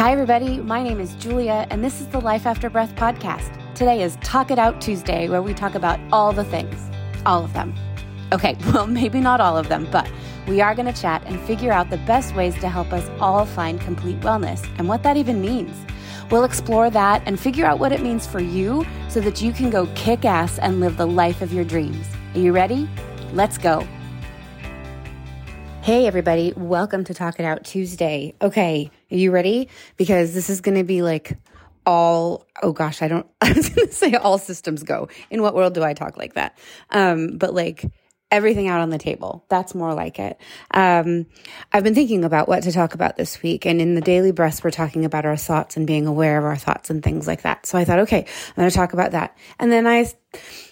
Hi, everybody. My name is Julia, and this is the Life After Breath podcast. Today is Talk It Out Tuesday, where we talk about all the things, all of them. Okay, well, maybe not all of them, but we are going to chat and figure out the best ways to help us all find complete wellness and what that even means. We'll explore that and figure out what it means for you so that you can go kick ass and live the life of your dreams. Are you ready? Let's go. Hey, everybody. Welcome to Talk It Out Tuesday. Okay, are you ready? Because this is going to be like all, oh gosh, I don't, I was going to say all systems go. In what world do I talk like that? Um, but like, everything out on the table. That's more like it. Um, I've been thinking about what to talk about this week. And in the daily breaths, we're talking about our thoughts and being aware of our thoughts and things like that. So I thought, okay, I'm going to talk about that. And then I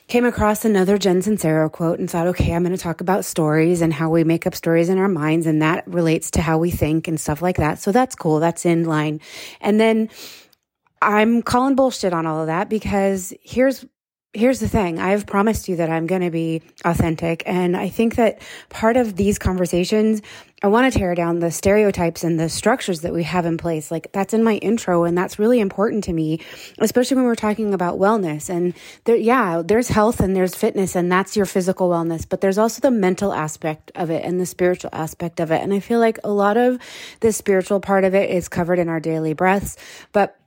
came across another Jen Sincero quote and thought, okay, I'm going to talk about stories and how we make up stories in our minds. And that relates to how we think and stuff like that. So that's cool. That's in line. And then I'm calling bullshit on all of that because here's here's the thing I've promised you that I'm going to be authentic. And I think that part of these conversations, I want to tear down the stereotypes and the structures that we have in place. Like that's in my intro, and that's really important to me, especially when we're talking about wellness. And there, yeah, there's health and there's fitness, and that's your physical wellness, but there's also the mental aspect of it and the spiritual aspect of it. And I feel like a lot of the spiritual part of it is covered in our daily breaths, but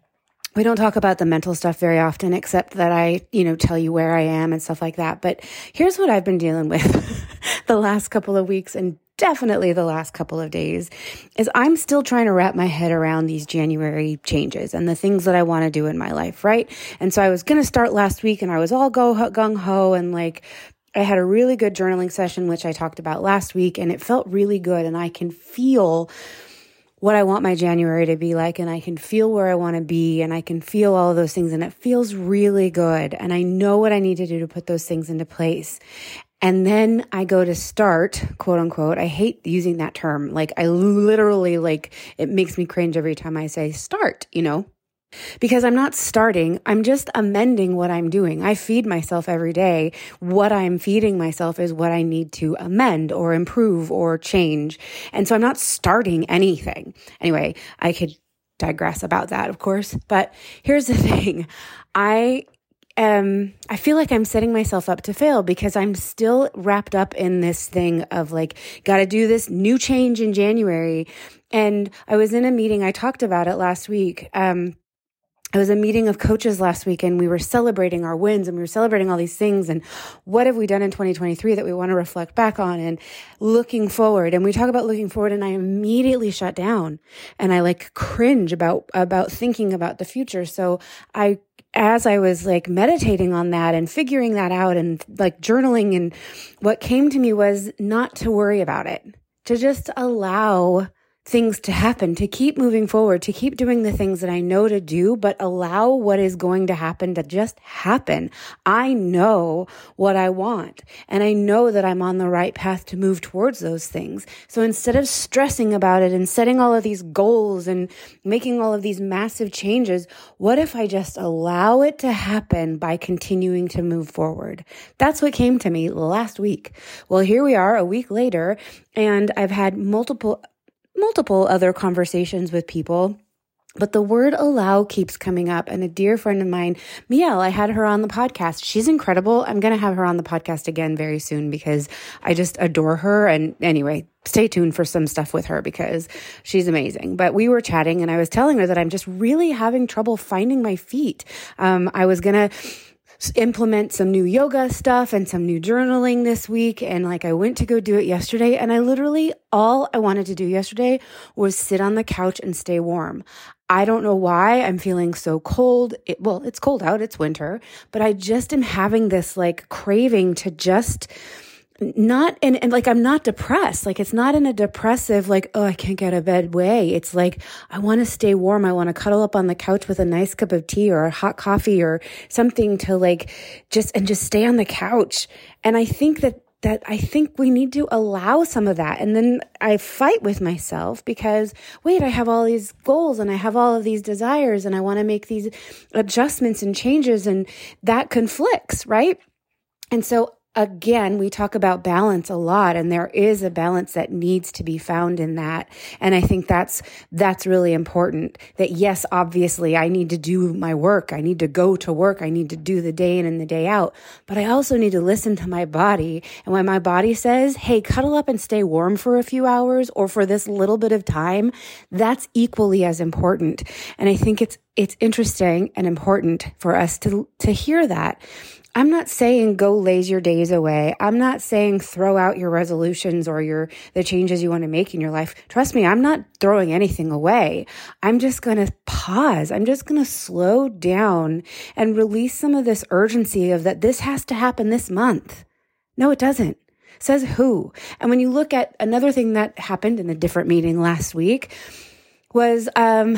we don't talk about the mental stuff very often, except that I, you know, tell you where I am and stuff like that. But here's what I've been dealing with the last couple of weeks and definitely the last couple of days is I'm still trying to wrap my head around these January changes and the things that I want to do in my life, right? And so I was going to start last week and I was all go gung ho and like I had a really good journaling session, which I talked about last week, and it felt really good. And I can feel what I want my January to be like and I can feel where I want to be and I can feel all of those things and it feels really good and I know what I need to do to put those things into place. And then I go to start, quote unquote. I hate using that term. Like I literally like it makes me cringe every time I say start, you know? Because I'm not starting, I'm just amending what I'm doing. I feed myself every day. What I'm feeding myself is what I need to amend or improve or change. And so I'm not starting anything. Anyway, I could digress about that, of course. But here's the thing I um I feel like I'm setting myself up to fail because I'm still wrapped up in this thing of like got to do this new change in January and I was in a meeting I talked about it last week um it was a meeting of coaches last week and we were celebrating our wins and we were celebrating all these things and what have we done in 2023 that we want to reflect back on and looking forward? And we talk about looking forward and I immediately shut down and I like cringe about about thinking about the future. So I as I was like meditating on that and figuring that out and like journaling and what came to me was not to worry about it to just allow things to happen, to keep moving forward, to keep doing the things that I know to do, but allow what is going to happen to just happen. I know what I want and I know that I'm on the right path to move towards those things. So instead of stressing about it and setting all of these goals and making all of these massive changes, what if I just allow it to happen by continuing to move forward? That's what came to me last week. Well, here we are a week later and I've had multiple multiple other conversations with people. But the word allow keeps coming up. And a dear friend of mine, Mielle, I had her on the podcast. She's incredible. I'm going to have her on the podcast again very soon because I just adore her. And anyway, stay tuned for some stuff with her because she's amazing. But we were chatting and I was telling her that I'm just really having trouble finding my feet. Um, I was going to, implement some new yoga stuff and some new journaling this week. And like I went to go do it yesterday and I literally, all I wanted to do yesterday was sit on the couch and stay warm. I don't know why I'm feeling so cold. It, well, it's cold out. It's winter, but I just am having this like craving to just, not and, and like I'm not depressed. Like it's not in a depressive, like, oh, I can't get out of bed way. It's like I want to stay warm. I want to cuddle up on the couch with a nice cup of tea or a hot coffee or something to like just and just stay on the couch. And I think that that I think we need to allow some of that. And then I fight with myself because wait, I have all these goals and I have all of these desires and I want to make these adjustments and changes and that conflicts, right? And so again, we talk about balance a lot and there is a balance that needs to be found in that. And I think that's, that's really important that yes, obviously I need to do my work. I need to go to work. I need to do the day in and the day out, but I also need to listen to my body. And when my body says, Hey, cuddle up and stay warm for a few hours or for this little bit of time, that's equally as important. And I think it's, it's interesting and important for us to, to hear that I'm not saying go laze your days away. I'm not saying throw out your resolutions or your the changes you want to make in your life. Trust me, I'm not throwing anything away. I'm just going to pause. I'm just going to slow down and release some of this urgency of that this has to happen this month. No, it doesn't. Says who? And when you look at another thing that happened in a different meeting last week was um,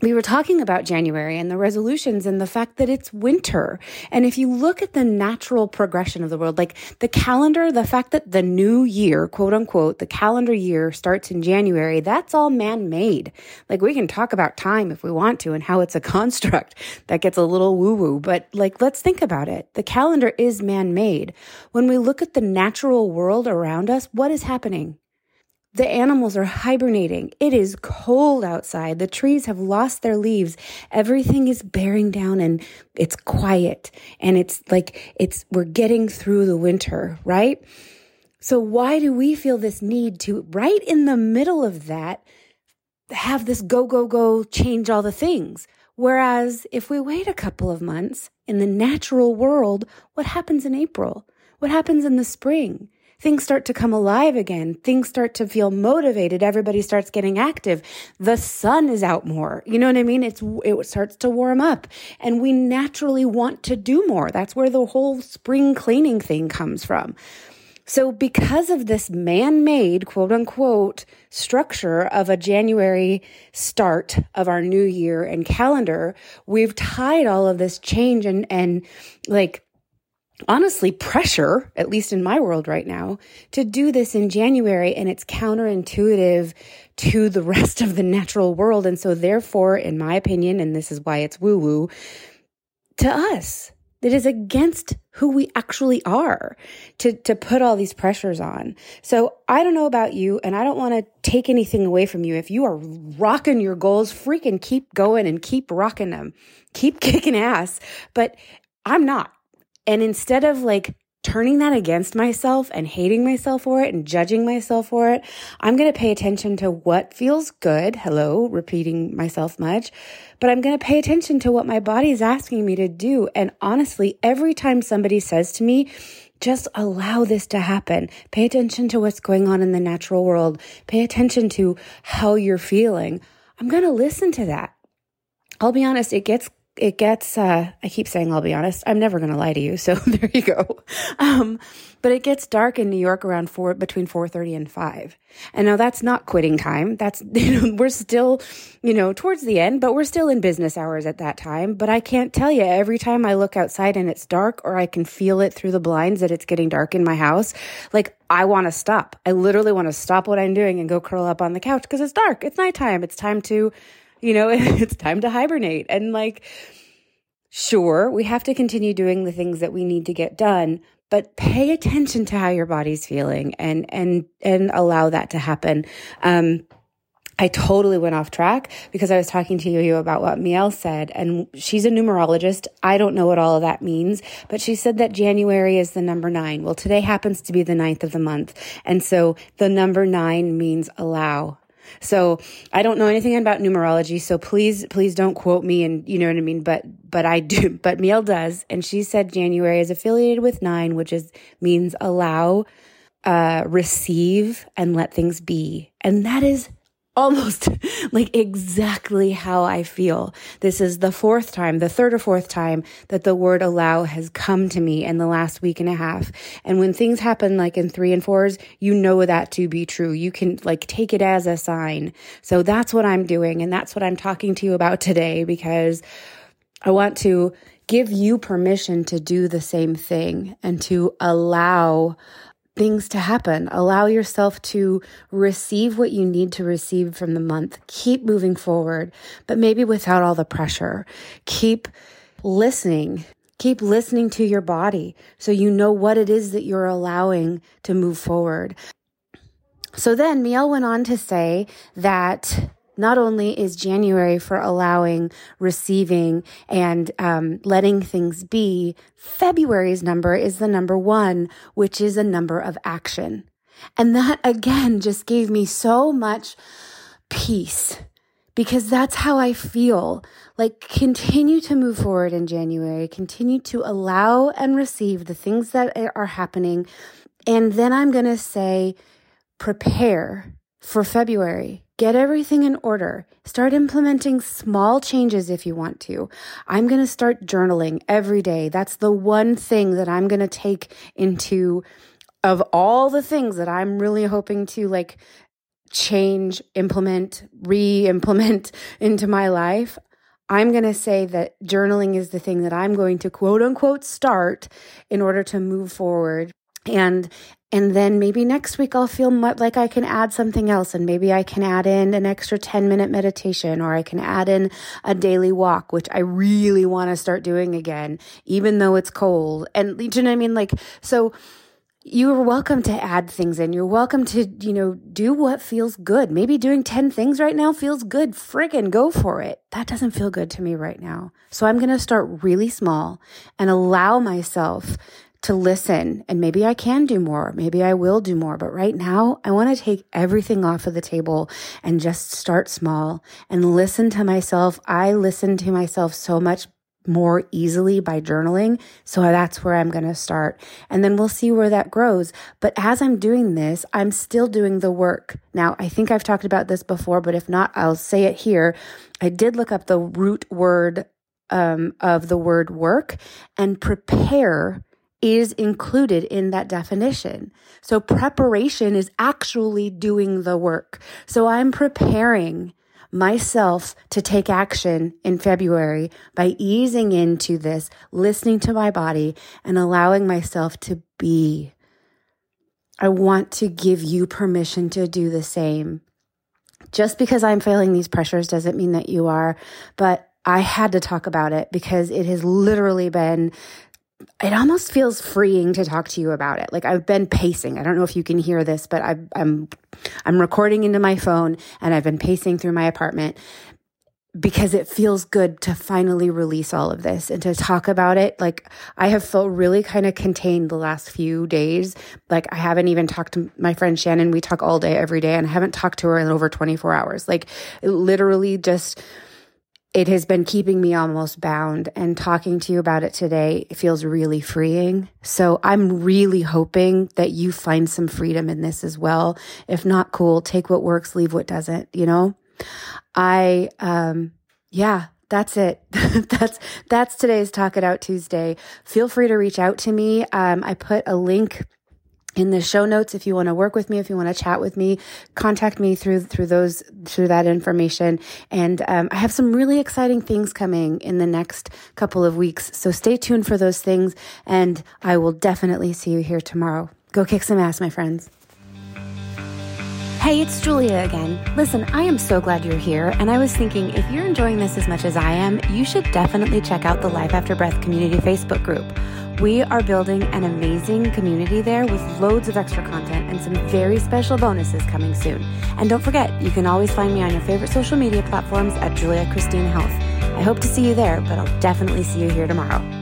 we were talking about January and the resolutions and the fact that it's winter. And if you look at the natural progression of the world, like the calendar, the fact that the new year, quote unquote, the calendar year starts in January, that's all man made. Like we can talk about time if we want to and how it's a construct that gets a little woo woo, but like let's think about it. The calendar is man made. When we look at the natural world around us, what is happening? The animals are hibernating. It is cold outside. The trees have lost their leaves. Everything is bearing down and it's quiet. And it's like it's, we're getting through the winter, right? So why do we feel this need to, right in the middle of that, have this go, go, go, change all the things? Whereas if we wait a couple of months in the natural world, what happens in April? What happens in the spring? Things start to come alive again. Things start to feel motivated. Everybody starts getting active. The sun is out more. You know what I mean? It's, it starts to warm up and we naturally want to do more. That's where the whole spring cleaning thing comes from. So because of this man-made quote unquote structure of a January start of our new year and calendar, we've tied all of this change and, and like honestly pressure, at least in my world right now, to do this in January. And it's counterintuitive to the rest of the natural world. And so, therefore, in my opinion, and this is why it's woo woo, to us, that is against who we actually are to, to put all these pressures on. So I don't know about you and I don't want to take anything away from you. If you are rocking your goals, freaking keep going and keep rocking them. Keep kicking ass. But I'm not. And instead of like turning that against myself and hating myself for it and judging myself for it, I'm going to pay attention to what feels good. Hello, repeating myself much, but I'm going to pay attention to what my body is asking me to do. And honestly, every time somebody says to me, just allow this to happen. Pay attention to what's going on in the natural world. Pay attention to how you're feeling. I'm going to listen to that. I'll be honest, it gets it gets uh, i keep saying i'll be honest i'm never going to lie to you so there you go. Um, but it gets dark in new york around 4 between 4.30 and 5 and now that's not quitting time that's you know we're still you know towards the end but we're still in business hours at that time. But i can't tell you every time i look outside and it's dark or i can feel it through the blinds that it's getting dark in my house like i want to stop. I literally want to stop what i'm doing and go curl up on the couch because it's dark it's nighttime it's time to you know, it's time to hibernate. And like, sure, we have to continue doing the things that we need to get done, but pay attention to how your body's feeling and, and, and allow that to happen. Um, I totally went off track because I was talking to you about what Mielle said, and she's a numerologist. I don't know what all of that means, but she said that January is the number nine. Well, today happens to be the ninth of the month. And so the number nine means allow, so I don't know anything about numerology. So please, please don't quote me and you know what I mean? But, but I do, but Mielle does. And she said January is affiliated with nine, which is means allow, uh, receive and let things be. And that is almost like exactly how I feel. This is the fourth time, the third or fourth time that the word allow has come to me in the last week and a half. And when things happen like in three and fours, you know that to be true. You can like take it as a sign. So that's what I'm doing. And that's what I'm talking to you about today because I want to give you permission to do the same thing and to allow things to happen. Allow yourself to receive what you need to receive from the month. Keep moving forward, but maybe without all the pressure. Keep listening Keep listening to your body so you know what it is that you're allowing to move forward. So then Mielle went on to say that not only is January for allowing, receiving, and um, letting things be, February's number is the number one, which is a number of action. And that again just gave me so much peace because that's how I feel. Like, continue to move forward in January, continue to allow and receive the things that are happening. And then I'm going to say, prepare for February. Get everything in order. Start implementing small changes if you want to. I'm going to start journaling every day. That's the one thing that I'm going to take into of all the things that I'm really hoping to like change, implement, re implement into my life, I'm going to say that journaling is the thing that I'm going to quote unquote start in order to move forward. And and then maybe next week I'll feel like I can add something else and maybe I can add in an extra 10 minute meditation or I can add in a daily walk, which I really want to start doing again, even though it's cold. And you know what I mean? Like, so you are welcome to add things in. You're welcome to, you know, do what feels good. Maybe doing 10 things right now feels good. Friggin' go for it. That doesn't feel good to me right now. So I'm going to start really small and allow myself to listen. And maybe I can do more. Maybe I will do more. But right now, I want to take everything off of the table and just start small and listen to myself. I listen to myself so much more easily by journaling. So that's where I'm going to start. And then we'll see where that grows. But as I'm doing this, I'm still doing the work. Now, I think I've talked about this before, but if not, I'll say it here. I did look up the root word um, of the word work and prepare is included in that definition. So preparation is actually doing the work. So I'm preparing myself to take action in February by easing into this, listening to my body, and allowing myself to be. I want to give you permission to do the same. Just because I'm feeling these pressures doesn't mean that you are, but I had to talk about it because it has literally been it almost feels freeing to talk to you about it. Like I've been pacing. I don't know if you can hear this, but I, I'm I'm recording into my phone and I've been pacing through my apartment because it feels good to finally release all of this and to talk about it. Like I have felt really kind of contained the last few days. Like I haven't even talked to my friend Shannon. We talk all day, every day, and I haven't talked to her in over 24 hours. Like literally just it has been keeping me almost bound and talking to you about it today feels really freeing. So I'm really hoping that you find some freedom in this as well. If not, cool. Take what works, leave what doesn't, you know? I, um, yeah, that's it. that's, that's today's Talk It Out Tuesday. Feel free to reach out to me. Um, I put a link in the show notes if you want to work with me if you want to chat with me contact me through through those through that information and um, i have some really exciting things coming in the next couple of weeks so stay tuned for those things and i will definitely see you here tomorrow go kick some ass my friends Hey, it's Julia again. Listen, I am so glad you're here, and I was thinking if you're enjoying this as much as I am, you should definitely check out the Life After Breath Community Facebook group. We are building an amazing community there with loads of extra content and some very special bonuses coming soon. And don't forget, you can always find me on your favorite social media platforms at Julia Christine Health. I hope to see you there, but I'll definitely see you here tomorrow.